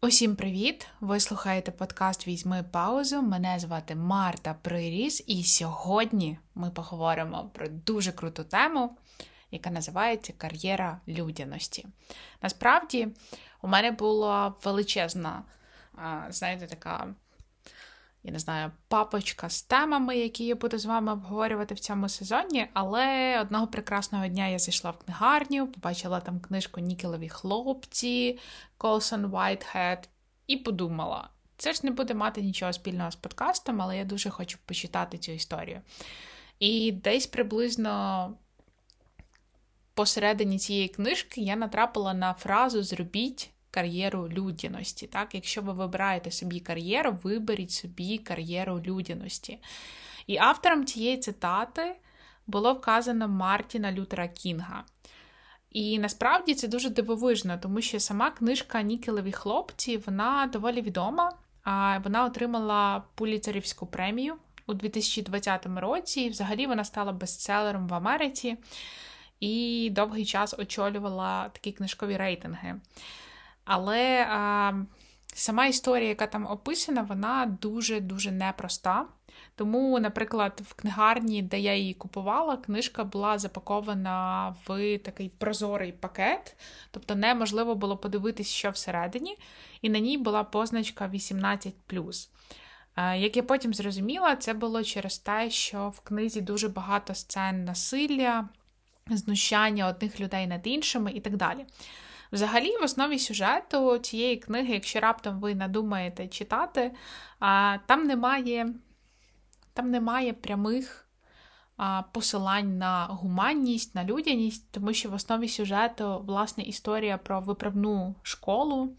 Усім привіт! Ви слухаєте подкаст Візьми паузу. Мене звати Марта Приріс, і сьогодні ми поговоримо про дуже круту тему, яка називається кар'єра людяності. Насправді, у мене була величезна, знаєте, така я не знаю, папочка з темами, які я буду з вами обговорювати в цьому сезоні. Але одного прекрасного дня я зайшла в книгарню, побачила там книжку Нікелеві хлопці Колсон Whitehead, і подумала: це ж не буде мати нічого спільного з подкастом, але я дуже хочу почитати цю історію. І десь приблизно. Посередині цієї книжки я натрапила на фразу Зробіть кар'єру людяності. Так? Якщо ви вибираєте собі кар'єру, виберіть собі кар'єру людяності. І автором цієї цитати було вказано Мартіна Лютера Кінга. І насправді це дуже дивовижно, тому що сама книжка Нікелеві хлопці вона доволі відома. Вона отримала Пуліцерівську премію у 2020 році. І взагалі вона стала бестселером в Америці і довгий час очолювала такі книжкові рейтинги. Але а, сама історія, яка там описана, вона дуже-дуже непроста. Тому, наприклад, в книгарні, де я її купувала, книжка була запакована в такий прозорий пакет, тобто неможливо було подивитись, що всередині, і на ній була позначка 18. Як я потім зрозуміла, це було через те, що в книзі дуже багато сцен насилля, знущання одних людей над іншими і так далі. Взагалі, в основі сюжету цієї книги, якщо раптом ви надумаєте читати, там немає там немає прямих посилань на гуманність, на людяність, тому що в основі сюжету власне історія про виправну школу,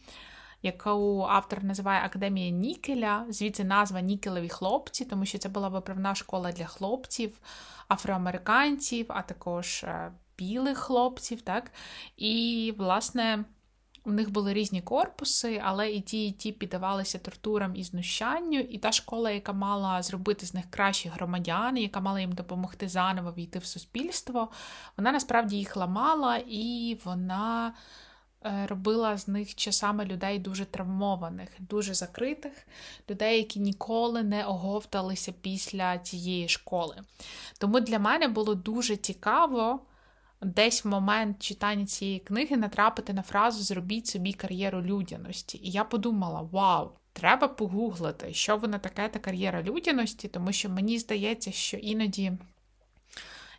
яку автор називає Академія Нікеля, звідси назва Нікелеві хлопці, тому що це була виправна школа для хлопців, афроамериканців, а також е, білих хлопців, так? І, власне, у них були різні корпуси, але і ті, і ті піддавалися тортурам і знущанню. І та школа, яка мала зробити з них кращі громадяни, яка мала їм допомогти заново війти в суспільство, вона насправді їх ламала і вона. Е, робила з них часами людей дуже травмованих, дуже закритих, людей, які ніколи не оговталися після цієї школи. Тому для мене було дуже цікаво десь в момент читання цієї книги натрапити на фразу Зробіть собі кар'єру людяності. І я подумала: вау! Треба погуглити, що вона таке та кар'єра людяності, тому що мені здається, що іноді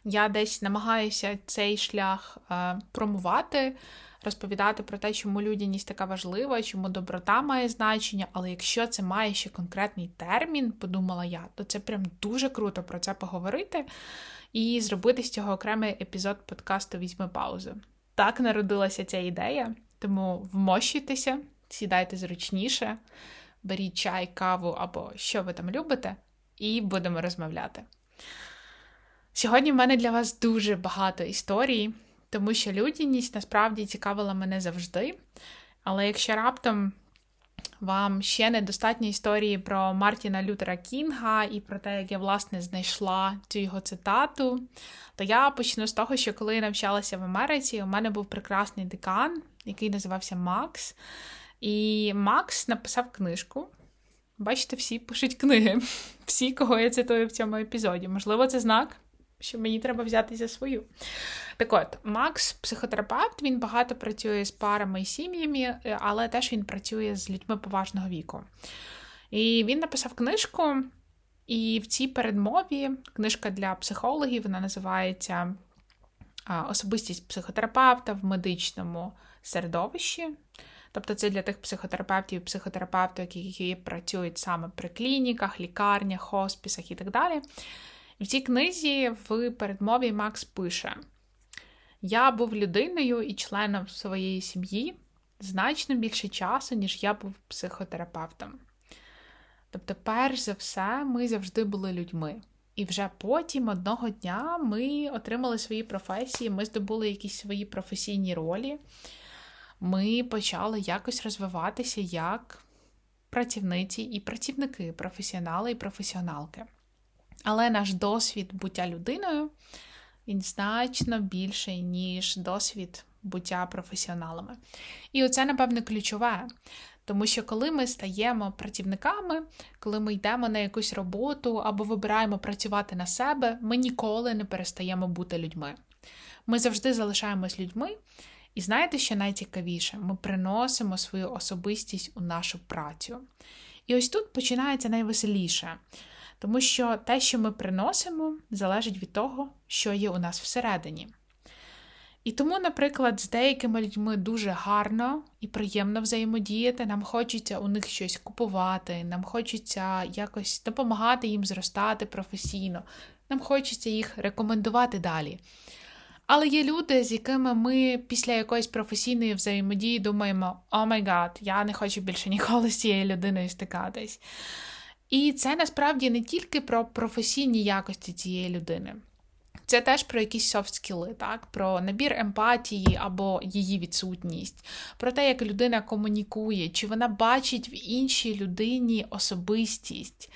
я десь намагаюся цей шлях е, промувати, розповідати про те, чому людяність така важлива, чому доброта має значення. Але якщо це має ще конкретний термін, подумала я, то це прям дуже круто про це поговорити і зробити з цього окремий епізод подкасту Візьми паузу. Так народилася ця ідея, тому вмощуйтеся, сідайте зручніше, беріть чай, каву або що ви там любите, і будемо розмовляти. Сьогодні в мене для вас дуже багато історій, тому що людяність насправді цікавила мене завжди. Але якщо раптом вам ще недостатньо історії про Мартіна Лютера Кінга і про те, як я, власне, знайшла цю його цитату, то я почну з того, що коли я навчалася в Америці, у мене був прекрасний декан, який називався Макс. І Макс написав книжку. Бачите, всі пишуть книги, всі, кого я цитую в цьому епізоді. Можливо, це знак що мені треба взяти за свою. Так от, Макс, психотерапевт, він багато працює з парами і сім'ями, е, але теж він працює з людьми поважного віку. І він написав книжку, і в цій передмові книжка для психологів, вона називається Особистість психотерапевта в медичному середовищі. Тобто це для тих психотерапевтів і психотерапевтів, які працюють саме при клініках, лікарнях, хоспісах і так далі. В цій книзі в передмові Макс пише: Я був людиною і членом своєї сім'ї значно більше часу, ніж я був психотерапевтом. Тобто, перш за все, ми завжди були людьми. І вже потім одного дня ми отримали свої професії, ми здобули якісь свої професійні ролі, ми почали якось розвиватися як працівниці і працівники, професіонали і професіоналки. Але наш досвід буття людиною він значно більший, ніж досвід буття професіоналами. І оце, напевне, ключове. Тому що коли ми стаємо працівниками, коли ми йдемо на якусь роботу або вибираємо працювати на себе, ми ніколи не перестаємо бути людьми. Ми завжди залишаємось людьми. І знаєте, що найцікавіше? Ми приносимо свою особистість у нашу працю. І ось тут починається найвеселіше, тому що те, що ми приносимо, залежить від того, що є у нас всередині. І тому, наприклад, з деякими людьми дуже гарно і приємно взаємодіяти, нам хочеться у них щось купувати, нам хочеться якось допомагати їм зростати професійно, нам хочеться їх рекомендувати далі. Але є люди, з якими ми після якоїсь професійної взаємодії думаємо: oh my god, я не хочу більше ніколи з цією людиною стикатись. І це насправді не тільки про професійні якості цієї людини. Це теж про якісь soft skills 'и, так? про набір емпатії або її відсутність, про те, як людина комунікує, чи вона бачить в іншій людині особистість,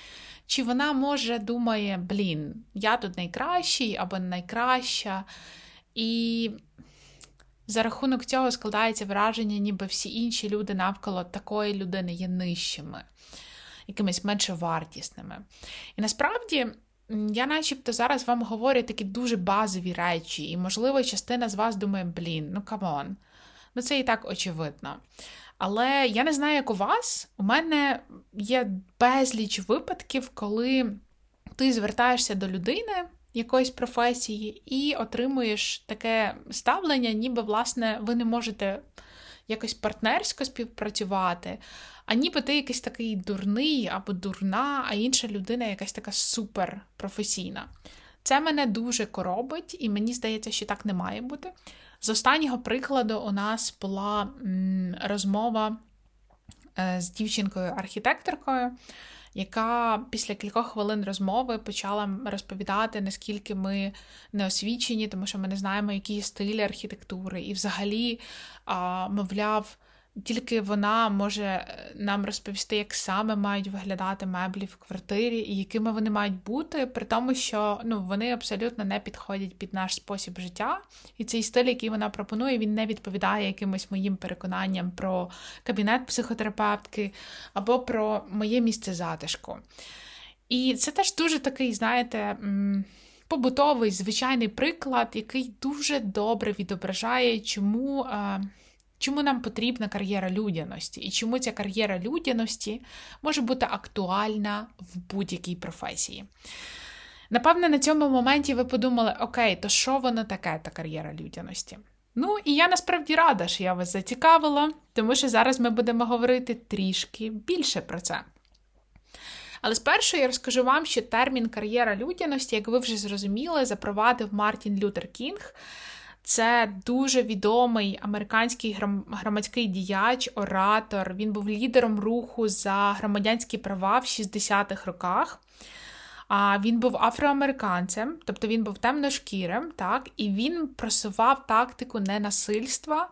чи вона може думає, блін, я тут найкращий або найкраща. І за рахунок цього складається враження, ніби всі інші люди навколо такої людини є нижчими, якимись меншовартісними. І насправді. Я начебто зараз вам говорю такі дуже базові речі, і, можливо, частина з вас думає, блін, ну come on, ну це і так очевидно. Але я не знаю, як у вас. У мене є безліч випадків, коли ти звертаєшся до людини якоїсь професії і отримуєш таке ставлення, ніби, власне, ви не можете якось партнерсько співпрацювати, а ніби ти якийсь такий дурний або дурна, а інша людина якась така супер професійна. Це мене дуже коробить, і мені здається, що так не має бути. З останнього прикладу у нас була розмова е, з дівчинкою-архітекторкою, яка після кількох хвилин розмови почала розповідати, наскільки ми не освічені, тому що ми не знаємо, які стилі архітектури, і взагалі, мовляв, тільки вона може е, нам розповісти, як саме мають виглядати меблі в квартирі і якими вони мають бути, при тому, що ну, вони абсолютно не підходять під наш спосіб життя. І цей стиль, який вона пропонує, він не відповідає якимось моїм переконанням про кабінет психотерапевтки або про моє місце затишку. І це теж дуже такий, знаєте, побутовий звичайний приклад, який дуже добре відображає, чому. Чому нам потрібна кар'єра людяності? І чому ця кар'єра людяності може бути актуальна в будь-якій професії? Напевне, на цьому моменті ви подумали, окей, то що воно таке, та кар'єра людяності? Ну, і я насправді рада, що я вас зацікавила, тому що зараз ми будемо говорити трішки більше про це. Але спершу я розкажу вам, що термін кар'єра людяності, як ви вже зрозуміли, запровадив Мартін Лютер Кінг. Це дуже відомий американський громадський діяч, оратор. Він був лідером руху за громадянські права в 60-х роках. А Він був афроамериканцем, тобто він був темношкірим, так, і він просував тактику ненасильства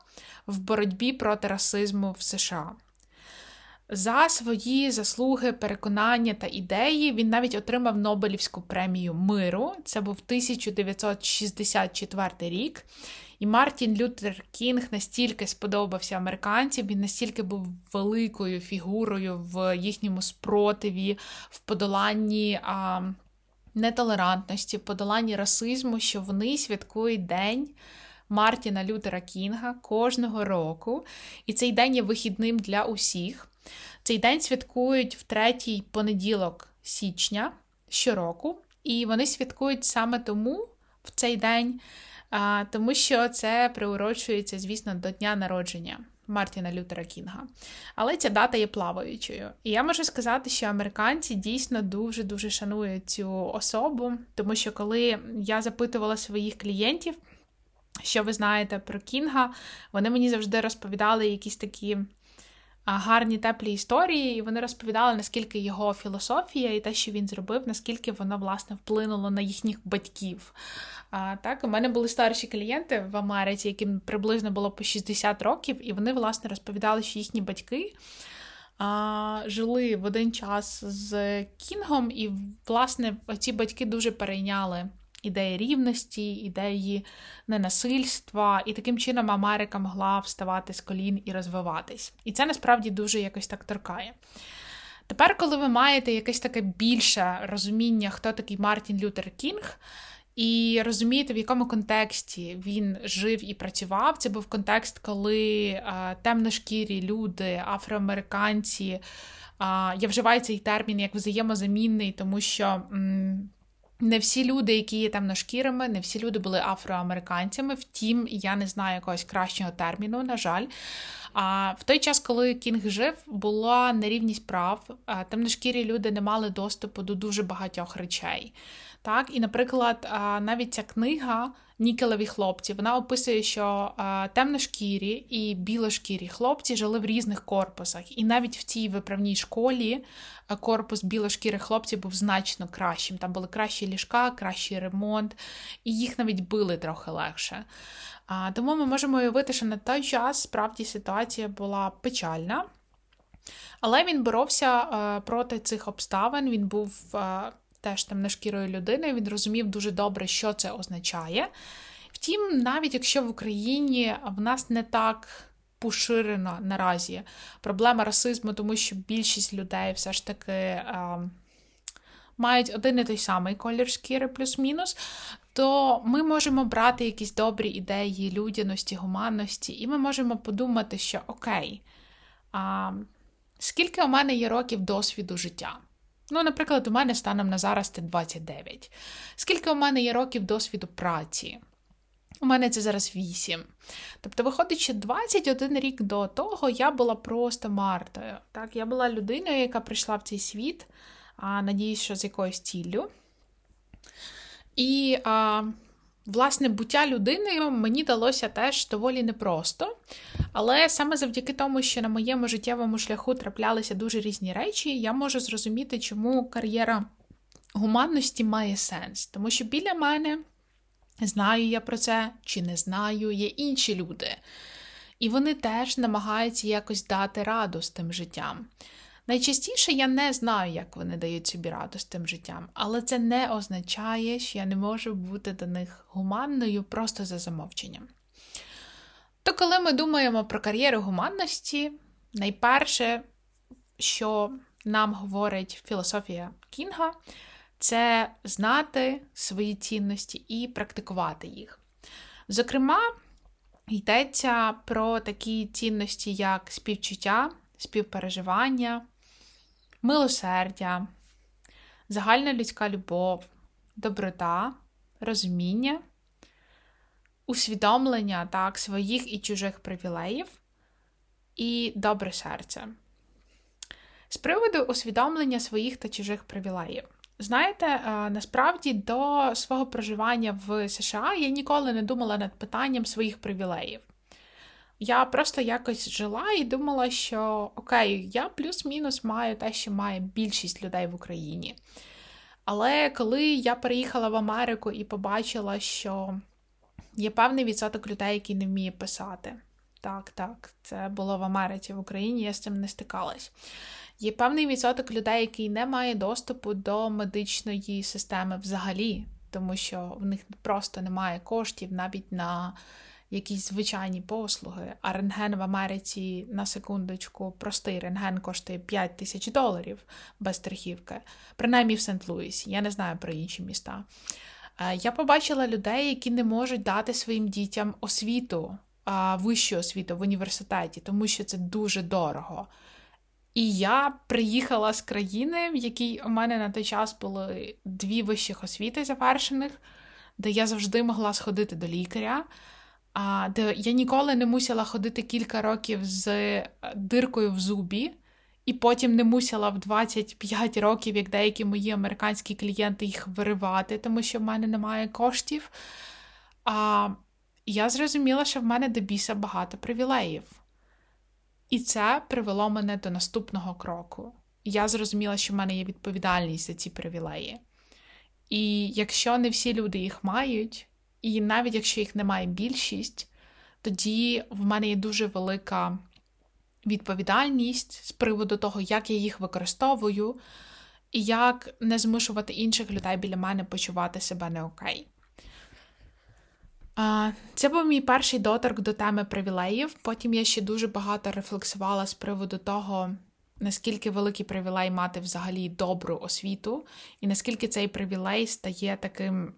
в боротьбі проти расизму в США. За свої заслуги, переконання та ідеї він навіть отримав Нобелівську премію миру. Це був 1964 рік. І Мартін Лютер Кінг настільки сподобався американцям, він настільки був великою фігурою в їхньому спротиві, в подоланні а, нетолерантності, в подоланні расизму, що вони святкують день. Мартіна Лютера Кінга кожного року, і цей день є вихідним для усіх. Цей день святкують в третій понеділок січня щороку, і вони святкують саме тому в цей день, тому що це приурочується, звісно, до дня народження. Мартіна Лютера Кінга. Але ця дата є плаваючою. І я можу сказати, що американці дійсно дуже-дуже шанують цю особу, тому що коли я запитувала своїх клієнтів, що ви знаєте про Кінга, вони мені завжди розповідали якісь такі гарні теплі історії, і вони розповідали, наскільки його філософія і те, що він зробив, наскільки воно власне вплинуло на їхніх батьків. А, Так, у мене були старші клієнти в Америці, яким приблизно було по 60 років, і вони власне розповідали, що їхні батьки. А, Жили в один час з Кінгом, і, власне, ці батьки дуже перейняли ідеї рівності, ідеї ненасильства, і таким чином Америка могла вставати з колін і розвиватись. І це насправді дуже якось так торкає. Тепер, коли ви маєте якесь таке більше розуміння, хто такий Мартін Лютер Кінг, і розумієте, в якому контексті він жив і працював. Це був контекст, коли а, темношкірі люди, афроамериканці. А, я вживаю цей термін як взаємозамінний, тому що. М- не всі люди, які є темношкірими, не всі люди були афроамериканцями. Втім, я не знаю якогось кращого терміну, на жаль. А в той час, коли Кінг жив, була нерівність прав. Темношкірі люди не мали доступу до дуже багатьох речей. Так, І, наприклад, навіть ця книга Нікелеві хлопці вона описує, що темношкірі і білошкірі хлопці жили в різних корпусах. І навіть в цій виправній школі корпус білошкірих хлопців був значно кращим. Там були кращі ліжка, кращий ремонт, і їх навіть били трохи легше. Тому ми можемо уявити, що на той час справді ситуація була печальна. Але він боровся проти цих обставин. Він був теж темношкірою людиною, він розумів дуже добре, що це означає. Втім, навіть якщо в Україні в нас не так поширена наразі проблема расизму, тому що більшість людей все ж таки е, мають один і той самий колір шкіри, плюс-мінус, то ми можемо брати якісь добрі ідеї людяності, гуманності, і ми можемо подумати, що окей, а, скільки у мене є років досвіду життя? Ну, наприклад, у мене станом на зараз це 29. Скільки у мене є років досвіду праці? У мене це зараз 8. Тобто, виходить, що 21 рік до того я була просто Мартою. Так? Я була людиною, яка прийшла в цей світ, а, надіюсь, що з якоюсь ціллю. І, а, власне, буття людиною мені далося теж доволі непросто. Але саме завдяки тому, що на моєму життєвому шляху траплялися дуже різні речі, я можу зрозуміти, чому кар'єра гуманності має сенс. Тому що біля мене, знаю я про це чи не знаю, є інші люди. І вони теж намагаються якось дати раду з тим життям. Найчастіше я не знаю, як вони дають собі раду з тим життям, але це не означає, що я не можу бути до них гуманною просто за замовченням. То коли ми думаємо про кар'єру гуманності, найперше, що нам говорить філософія Кінга, це знати свої цінності і практикувати їх. Зокрема, йдеться про такі цінності, як співчуття, співпереживання, милосердя, загальна людська любов, доброта, розуміння усвідомлення так, своїх і чужих привілеїв і добре серце. З приводу усвідомлення своїх та чужих привілеїв. Знаєте, е, насправді до свого проживання в США я ніколи не думала над питанням своїх привілеїв. Я просто якось жила і думала, що окей, я плюс-мінус маю те, що має більшість людей в Україні. Але коли я переїхала в Америку і побачила, що Є певний відсоток людей, які не вміє писати. Так, так, це було в Америці, в Україні я з цим не стикалась. Є певний відсоток людей, який не має доступу до медичної системи взагалі, тому що в них просто немає коштів навіть на якісь звичайні послуги. А рентген в Америці на секундочку, простий рентген коштує 5 тисяч доларів без страхівки, принаймні в Сент-Луісі. Я не знаю про інші міста. Е, я побачила людей, які не можуть дати своїм дітям освіту, вищу освіту в університеті, тому що це дуже дорого. І я приїхала з країни, в якій у мене на той час були дві вищих освіти завершених, де я завжди могла сходити до лікаря, де я ніколи не мусила ходити кілька років з диркою в зубі і потім не мусила в 25 років, як деякі мої американські клієнти, їх виривати, тому що в мене немає коштів. А я зрозуміла, що в мене до біса багато привілеїв. І це привело мене до наступного кроку. Я зрозуміла, що в мене є відповідальність за ці привілеї. І якщо не всі люди їх мають, і навіть якщо їх немає більшість, тоді в мене є дуже велика відповідальність з приводу того, як я їх використовую, і як не змушувати інших людей біля мене почувати себе не окей. Це був мій перший доторк до теми привілеїв. Потім я ще дуже багато рефлексувала з приводу того, наскільки великий привілей мати взагалі добру освіту, і наскільки цей привілей стає таким,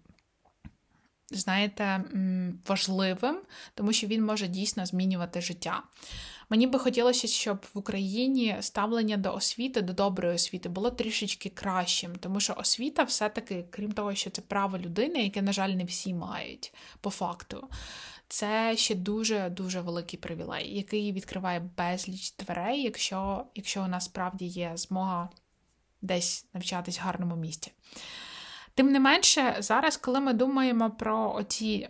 знаєте, важливим, тому що він може дійсно змінювати життя. Мені би хотілося, щоб в Україні ставлення до освіти, до доброї освіти було трішечки кращим, тому що освіта, все-таки, крім того, що це право людини, яке, на жаль, не всі мають по факту. Це ще дуже-дуже великий привілей, який відкриває безліч дверей, якщо якщо у нас справді є змога десь навчатись в гарному місці. Тим не менше, зараз, коли ми думаємо про оці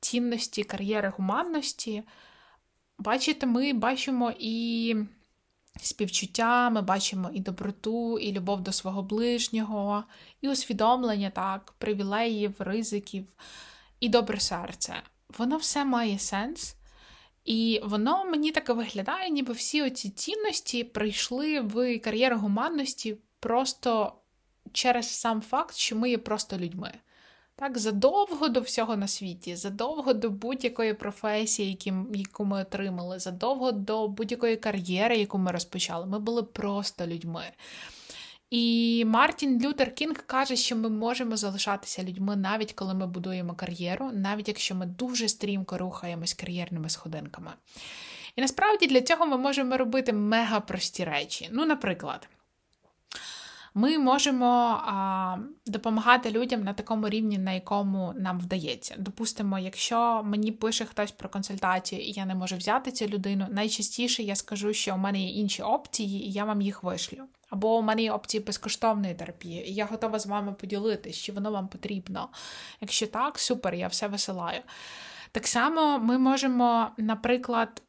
цінності кар'єри гуманності, бачите, ми бачимо і співчуття, ми бачимо і доброту, і любов до свого ближнього, і усвідомлення так, привілеїв, ризиків, і добре серце. Воно все має сенс. І воно мені таке виглядає, ніби всі оці цінності прийшли в кар'єру гуманності просто через сам факт, що ми є просто людьми. Так, задовго до всього на світі, задовго до будь-якої професії, яку ми отримали, задовго до будь-якої кар'єри, яку ми розпочали. Ми були просто людьми. І Мартін Лютер Кінг каже, що ми можемо залишатися людьми навіть коли ми будуємо кар'єру, навіть якщо ми дуже стрімко рухаємось кар'єрними сходинками. І насправді для цього ми можемо робити мега прості речі. Ну, наприклад ми можемо а, допомагати людям на такому рівні, на якому нам вдається. Допустимо, якщо мені пише хтось про консультацію, і я не можу взяти цю людину, найчастіше я скажу, що у мене є інші опції, і я вам їх вишлю. Або у мене є опції безкоштовної терапії, і я готова з вами поділитись, чи воно вам потрібно. Якщо так, супер, я все висилаю. Так само ми можемо, наприклад,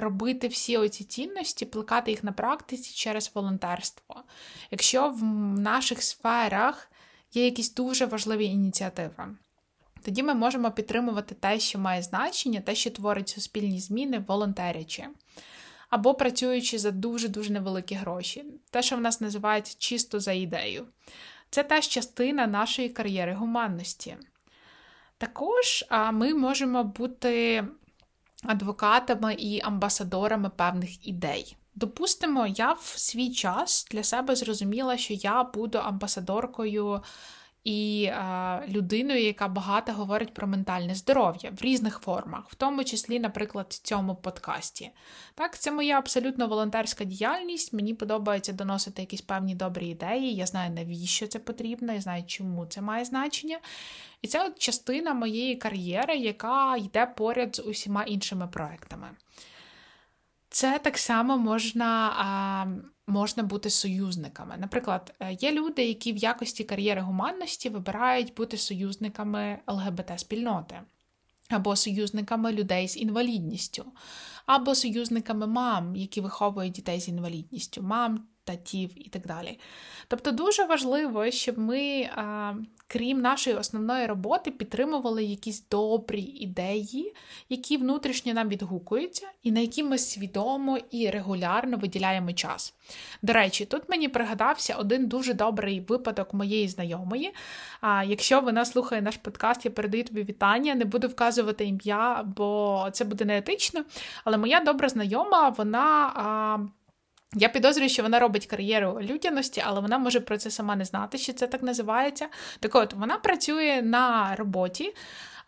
робити всі оці цінності, плекати їх на практиці через волонтерство. Якщо в наших сферах є якісь дуже важливі ініціативи, тоді ми можемо підтримувати те, що має значення, те, що творить суспільні зміни, волонтерячи. Або працюючи за дуже-дуже невеликі гроші. Те, що в нас називається чисто за ідею. Це теж частина нашої кар'єри гуманності. Також ми можемо бути адвокатами і амбасадорами певних ідей. Допустимо, я в свій час для себе зрозуміла, що я буду амбасадоркою і е, людиною, яка багато говорить про ментальне здоров'я в різних формах, в тому числі, наприклад, в цьому подкасті. Так, це моя абсолютно волонтерська діяльність. Мені подобається доносити якісь певні добрі ідеї. Я знаю, навіщо це потрібно, я знаю, чому це має значення. І це от частина моєї кар'єри, яка йде поряд з усіма іншими проектами. Це так само можна а, можна бути союзниками. Наприклад, е, є люди, які в якості кар'єри гуманності вибирають бути союзниками ЛГБТ-спільноти, або союзниками людей з інвалідністю, або союзниками мам, які виховують дітей з інвалідністю, мам, татів і так далі. Тобто, дуже важливо, щоб ми крім нашої основної роботи, підтримували якісь добрі ідеї, які внутрішньо нам відгукуються, і на які ми свідомо і регулярно виділяємо час. До речі, тут мені пригадався один дуже добрий випадок моєї знайомої. А Якщо вона слухає наш подкаст, я передаю тобі вітання, не буду вказувати ім'я, бо це буде неетично. Але моя добра знайома, вона. А, я підозрюю, що вона робить кар'єру людяності, але вона може про це сама не знати, що це так називається. Так от, вона працює на роботі,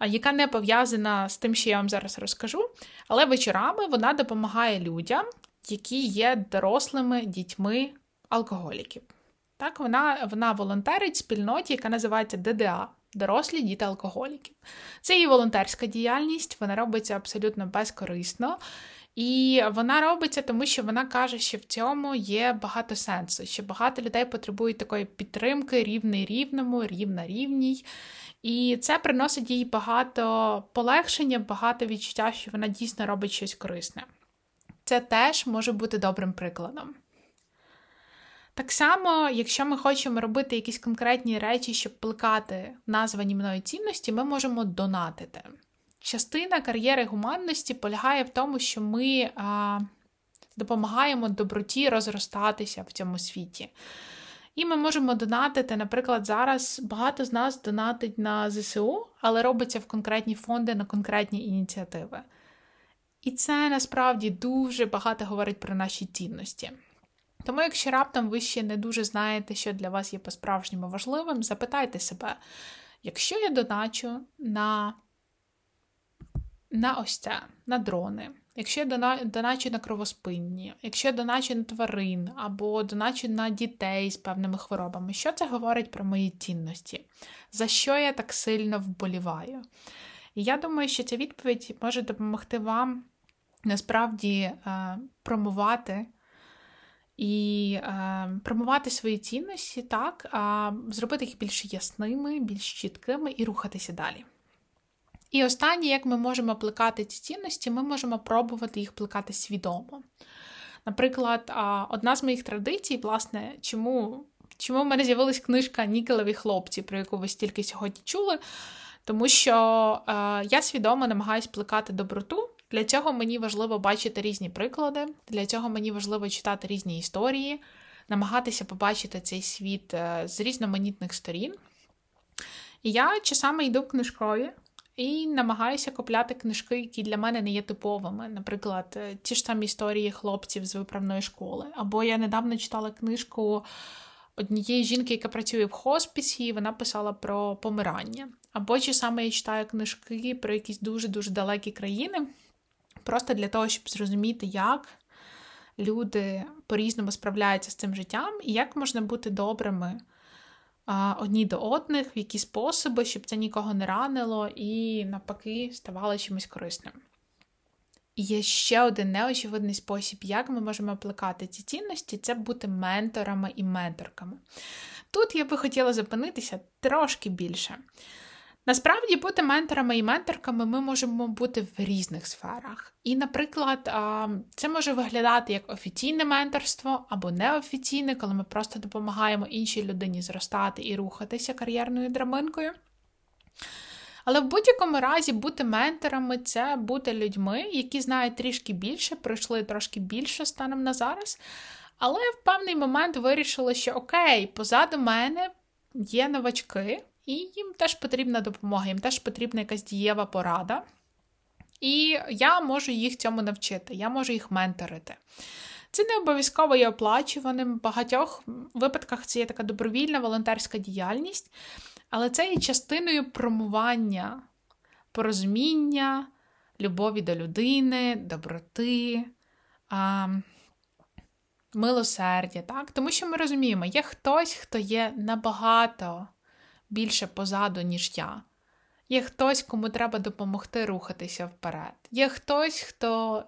яка не пов'язана з тим, що я вам зараз розкажу. Але вечорами вона допомагає людям, які є дорослими дітьми алкоголіків. Так, вона вона волонтерить спільноті, яка називається ДДА. Дорослі діти алкоголіків. Це її волонтерська діяльність, вона робиться абсолютно безкорисно. І вона робиться, тому що вона каже, що в цьому є багато сенсу, що багато людей потребують такої підтримки, рівний рівному, рівна рівній. І це приносить їй багато полегшення, багато відчуття, що вона дійсно робить щось корисне. Це теж може бути добрим прикладом. Так само, якщо ми хочемо робити якісь конкретні речі, щоб плекати названі мною цінності, ми можемо донатити. Частина кар'єри гуманності полягає в тому, що ми а, допомагаємо доброті розростатися в цьому світі. І ми можемо донатити, наприклад, зараз багато з нас донатить на ЗСУ, але робиться в конкретні фонди на конкретні ініціативи. І це насправді дуже багато говорить про наші цінності. Тому, якщо раптом ви ще не дуже знаєте, що для вас є по-справжньому важливим, запитайте себе, якщо я доначу на на ось це, на дрони, якщо я доначу на кровоспинні, якщо я доначу на тварин або доначу на дітей з певними хворобами, що це говорить про мої цінності? За що я так сильно вболіваю? І я думаю, що ця відповідь може допомогти вам насправді е, промувати і е, промувати свої цінності, так, а зробити їх більш ясними, більш чіткими і рухатися далі. І останнє, як ми можемо плекати ці цінності, ми можемо пробувати їх плекати свідомо. Наприклад, одна з моїх традицій, власне, чому чому в мене з'явилась книжка Нікелеві хлопці, про яку ви стільки сьогодні чули, тому що е, я свідомо намагаюся плекати доброту. Для цього мені важливо бачити різні приклади, для цього мені важливо читати різні історії, намагатися побачити цей світ е, з різноманітних сторін. І я часами йду книжкові і намагаюся купляти книжки, які для мене не є типовими. Наприклад, е, ті ж самі історії хлопців з виправної школи. Або я недавно читала книжку однієї жінки, яка працює в хоспісі, і вона писала про помирання. Або чи саме я читаю книжки про якісь дуже-дуже далекі країни, просто для того, щоб зрозуміти, як люди по-різному справляються з цим життям, і як можна бути добрими одні до одних, в які способи, щоб це нікого не ранило і, навпаки, ставало чимось корисним. І є ще один неочевидний спосіб, як ми можемо плекати ці цінності, це бути менторами і менторками. Тут я би хотіла зупинитися трошки більше. Насправді, бути менторами і менторками ми можемо бути в різних сферах. І, наприклад, це може виглядати як офіційне менторство або неофіційне, коли ми просто допомагаємо іншій людині зростати і рухатися кар'єрною драминкою. Але в будь-якому разі бути менторами це бути людьми, які знають трішки більше, пройшли трошки більше станом на зараз. Але в певний момент вирішили, що окей, позаду мене є новачки. І їм теж потрібна допомога, їм теж потрібна якась дієва порада. І я можу їх цьому навчити, я можу їх менторити. Це не обов'язково є оплачуваним. В багатьох випадках це є така добровільна волонтерська діяльність, але це є частиною промування, порозуміння, любові до людини, доброти, а, милосердя. Так? Тому що ми розуміємо, є хтось, хто є набагато більше позаду, ніж я. Є хтось, кому треба допомогти рухатися вперед. Є хтось, хто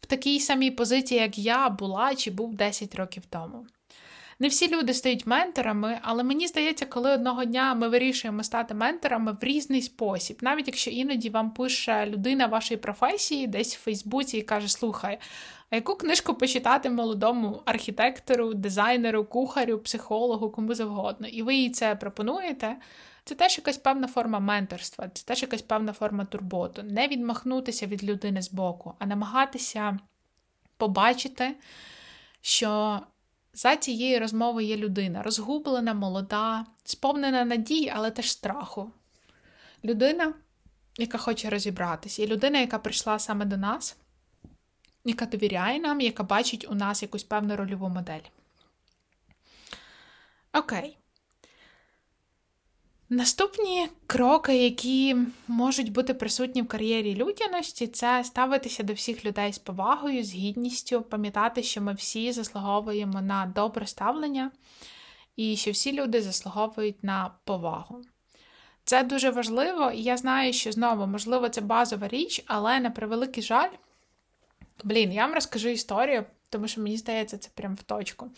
в такій самій позиції, як я була чи був 10 років тому. Не всі люди стають менторами, але мені здається, коли одного дня ми вирішуємо стати менторами в різний спосіб, навіть якщо іноді вам пише людина вашої професії десь в Фейсбуці і каже: Слухай, а яку книжку почитати молодому архітектору, дизайнеру, кухарю, психологу, кому завгодно, і ви їй це пропонуєте, це теж якась певна форма менторства, це теж якась певна форма турботу. Не відмахнутися від людини з боку, а намагатися побачити, що за цією розмовою є людина, розгублена, молода, сповнена надій, але теж страху. Людина, яка хоче розібратися, і людина, яка прийшла саме до нас яка довіряє нам, яка бачить у нас якусь певну рольову модель. Окей. Наступні кроки, які можуть бути присутні в кар'єрі людяності, це ставитися до всіх людей з повагою, з гідністю, пам'ятати, що ми всі заслуговуємо на добре ставлення, і що всі люди заслуговують на повагу. Це дуже важливо, і я знаю, що знову, можливо, це базова річ, але на превеликий жаль, Блін, я вам розкажу історію, тому що мені здається, це прям в точку.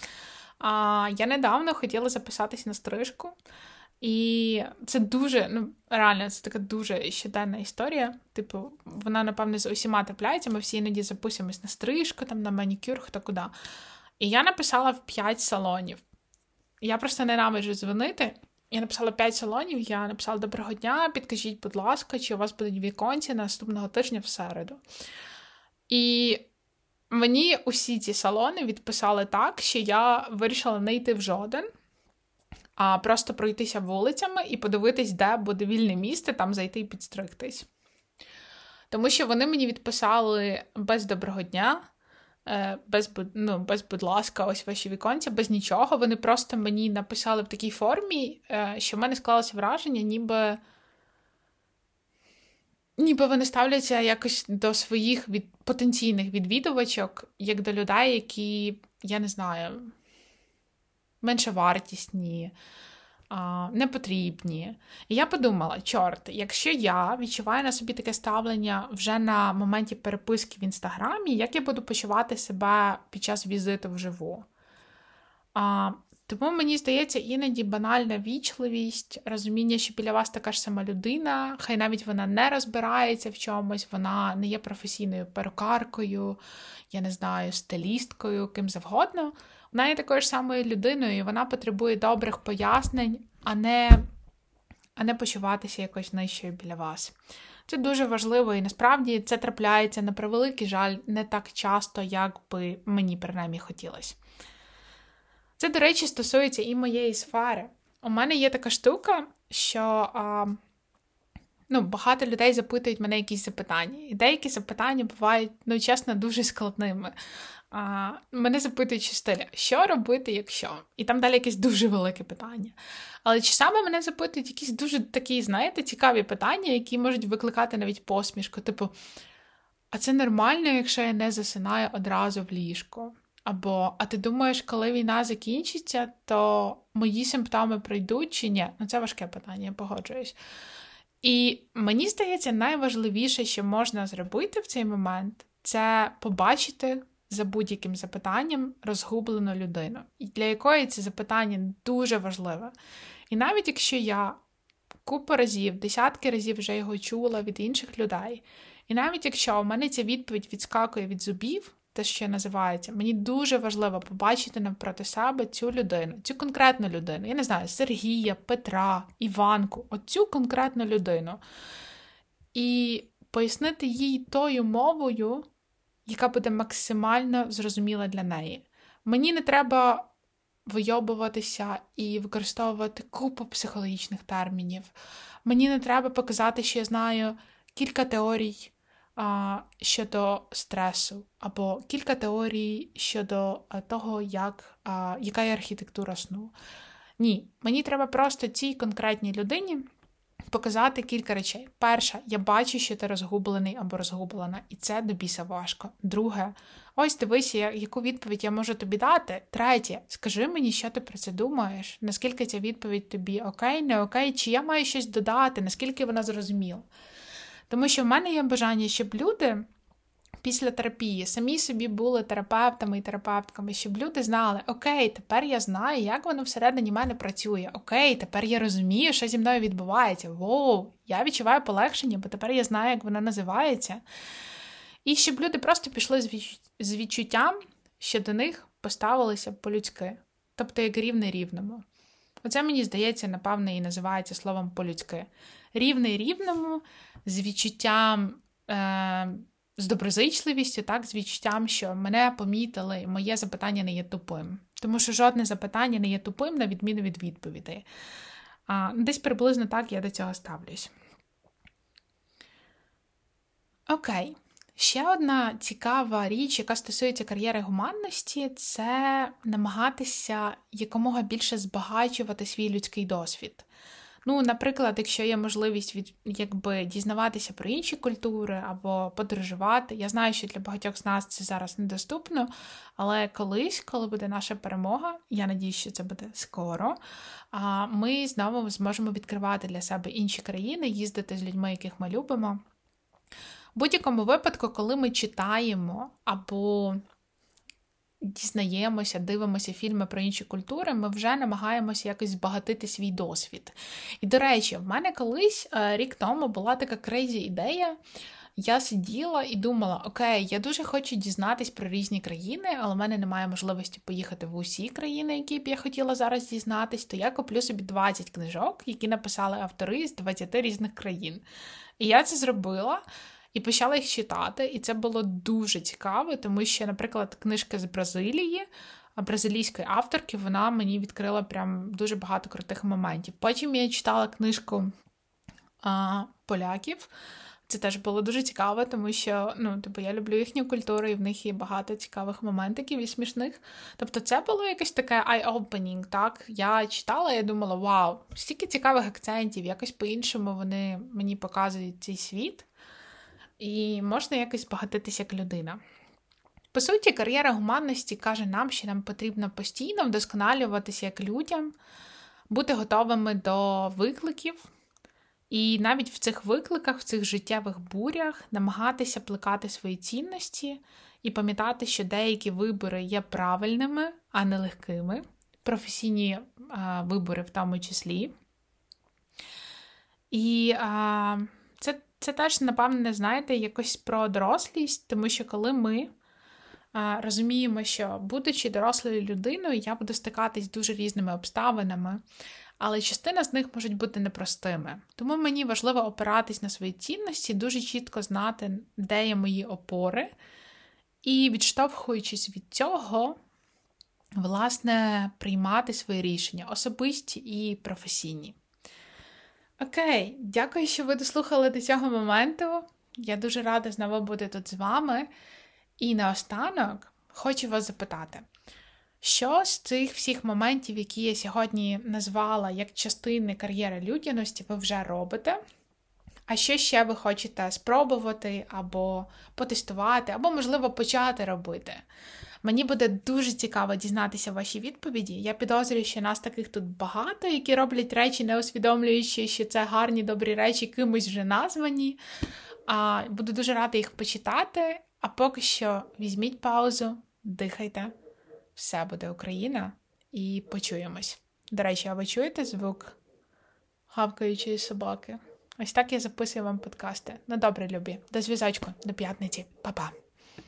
А, Я недавно хотіла записатись на стрижку, і це дуже, ну, реально, це така дуже щоденна історія. Типу, вона, напевне, з усіма трапляється, ми всі іноді записуємось на стрижку, там, на манікюр, хто куди. І я написала в 5 салонів. Я просто ненавиджу дзвонити. Я написала 5 салонів, я написала доброго дня, підкажіть, будь ласка, чи у вас будуть віконці наступного тижня в середу. І мені усі ці салони відписали так, що я вирішила не йти в жоден, а просто пройтися вулицями і подивитись, де буде вільне місце, там зайти і підстригтись. Тому що вони мені відписали без доброго дня. Е, без ну, без, будь ласка, ось ваші віконця, без нічого. Вони просто мені написали в такій формі, е, що в мене склалося враження, ніби ніби вони ставляться якось до своїх від... потенційних відвідувачок, як до людей, які, я не знаю, менше вартісні, непотрібні. І я подумала: чорт, якщо я відчуваю на собі таке ставлення вже на моменті переписки в інстаграмі, як я буду почувати себе під час візиту вживу? Тому мені здається, іноді банальна вічливість, розуміння, що біля вас така ж сама людина, хай навіть вона не розбирається в чомусь, вона не є професійною перукаркою, я не знаю, стилісткою, ким завгодно. Вона є такою ж самою людиною, і вона потребує добрих пояснень, а не а не почуватися якось нижчою біля вас. Це дуже важливо, і насправді це трапляється на превеликий жаль не так часто, як би мені принаймні хотілося. Це, до речі, стосується і моєї сфери. У мене є така штука, що а, ну, багато людей запитують мене якісь запитання. І деякі запитання бувають, ну, чесно, дуже складними. А, Мене запитують чи стиля, що робити, якщо? І там далі якесь дуже велике питання. Але чи саме мене запитують якісь дуже такі, знаєте, цікаві питання, які можуть викликати навіть посмішку. Типу, а це нормально, якщо я не засинаю одразу в ліжко? Або, а ти думаєш, коли війна закінчиться, то мої симптоми прийдуть чи ні? Ну, це важке питання, я погоджуюсь. І мені здається, найважливіше, що можна зробити в цей момент, це побачити за будь-яким запитанням розгублену людину, для якої це запитання дуже важливе. І навіть якщо я купу разів, десятки разів вже його чула від інших людей, і навіть якщо у мене ця відповідь відскакує від зубів, те, що називається, мені дуже важливо побачити навпроти себе цю людину, цю конкретну людину. Я не знаю, Сергія, Петра, Іванку, оцю конкретну людину. І пояснити їй тою мовою, яка буде максимально зрозуміла для неї. Мені не треба вийобуватися і використовувати купу психологічних термінів. Мені не треба показати, що я знаю кілька теорій а, щодо стресу, або кілька теорій щодо того, як, а, яка є архітектура сну. Ні, мені треба просто цій конкретній людині показати кілька речей. Перша, я бачу, що ти розгублений або розгублена, і це до біса важко. Друге, ось дивися, яку відповідь я можу тобі дати. Третє, скажи мені, що ти про це думаєш, наскільки ця відповідь тобі окей, не окей, чи я маю щось додати, наскільки вона зрозуміла. Тому що в мене є бажання, щоб люди після терапії самі собі були терапевтами і терапевтками, щоб люди знали, окей, тепер я знаю, як воно всередині мене працює. Окей, тепер я розумію, що зі мною відбувається. Воу, я відчуваю полегшення, бо тепер я знаю, як воно називається. І щоб люди просто пішли з відчуттям, що до них поставилися по-людськи, тобто як рівне рівному. Оце мені здається, напевне, і називається словом по-людськи. Рівний рівному, з відчуттям. Е- з доброзичливістю, так, з відчуттям, що мене помітили, моє запитання не є тупим. Тому що жодне запитання не є тупим, на відміну від відповідей. А, Десь приблизно так я до цього ставлюсь. Окей. Ще одна цікава річ, яка стосується кар'єри гуманності, це намагатися якомога більше збагачувати свій людський досвід. Ну, наприклад, якщо є можливість від якби дізнаватися про інші культури або подорожувати. Я знаю, що для багатьох з нас це зараз недоступно, але колись, коли буде наша перемога, я надіюсь, що це буде скоро. Ми знову зможемо відкривати для себе інші країни, їздити з людьми, яких ми любимо. В будь-якому випадку, коли ми читаємо або дізнаємося, дивимося фільми про інші культури, ми вже намагаємося якось збагатити свій досвід. І, до речі, в мене колись е, рік тому була така крейзі ідея. Я сиділа і думала: окей, я дуже хочу дізнатись про різні країни, але в мене немає можливості поїхати в усі країни, які б я хотіла зараз дізнатись, то я куплю собі 20 книжок, які написали автори з 20 різних країн. І я це зробила. І почала їх читати. І це було дуже цікаво, тому що, наприклад, книжка з Бразилії. Бразилійської авторки вона мені відкрила прям дуже багато крутих моментів. Потім я читала книжку а, поляків. Це теж було дуже цікаво, тому що ну, типу, я люблю їхню культуру, і в них є багато цікавих моментиків і смішних. Тобто, це було якесь таке eye-opening, так? Я читала, я думала, вау, стільки цікавих акцентів, якось по-іншому вони мені показують цей світ, і можна якось збагатитися як людина. По суті, кар'єра гуманності каже нам, що нам потрібно постійно вдосконалюватися як людям, бути готовими до викликів. І навіть в цих викликах, в цих життєвих бурях намагатися плекати свої цінності і пам'ятати, що деякі вибори є правильними, а не легкими, професійні а, вибори в тому числі. І а, це теж, напевне, знаєте, якось про дорослість, тому що коли ми а, розуміємо, що, будучи дорослою людиною, я буду стикатись з дуже різними обставинами але частина з них можуть бути непростими. Тому мені важливо опиратись на свої цінності, дуже чітко знати, де є мої опори, і, відштовхуючись від цього, власне, приймати свої рішення, особисті і професійні. Окей, дякую, що ви дослухали до цього моменту. Я дуже рада знову бути тут з вами. І наостанок хочу вас запитати. Що з цих всіх моментів, які я сьогодні назвала як частини кар'єри людяності, ви вже робите? А що ще ви хочете спробувати або потестувати, або, можливо, почати робити? Мені буде дуже цікаво дізнатися ваші відповіді. Я підозрюю, що нас таких тут багато, які роблять речі, не усвідомлюючи, що це гарні добрі речі, кимось вже названі. А Буду дуже рада їх почитати. А поки що візьміть паузу, дихайте все буде Україна, і почуємось. До речі, а ви чуєте звук гавкаючої собаки? Ось так я записую вам подкасти. Ну добре, любі. До зв'язочку, до п'ятниці, Па-па.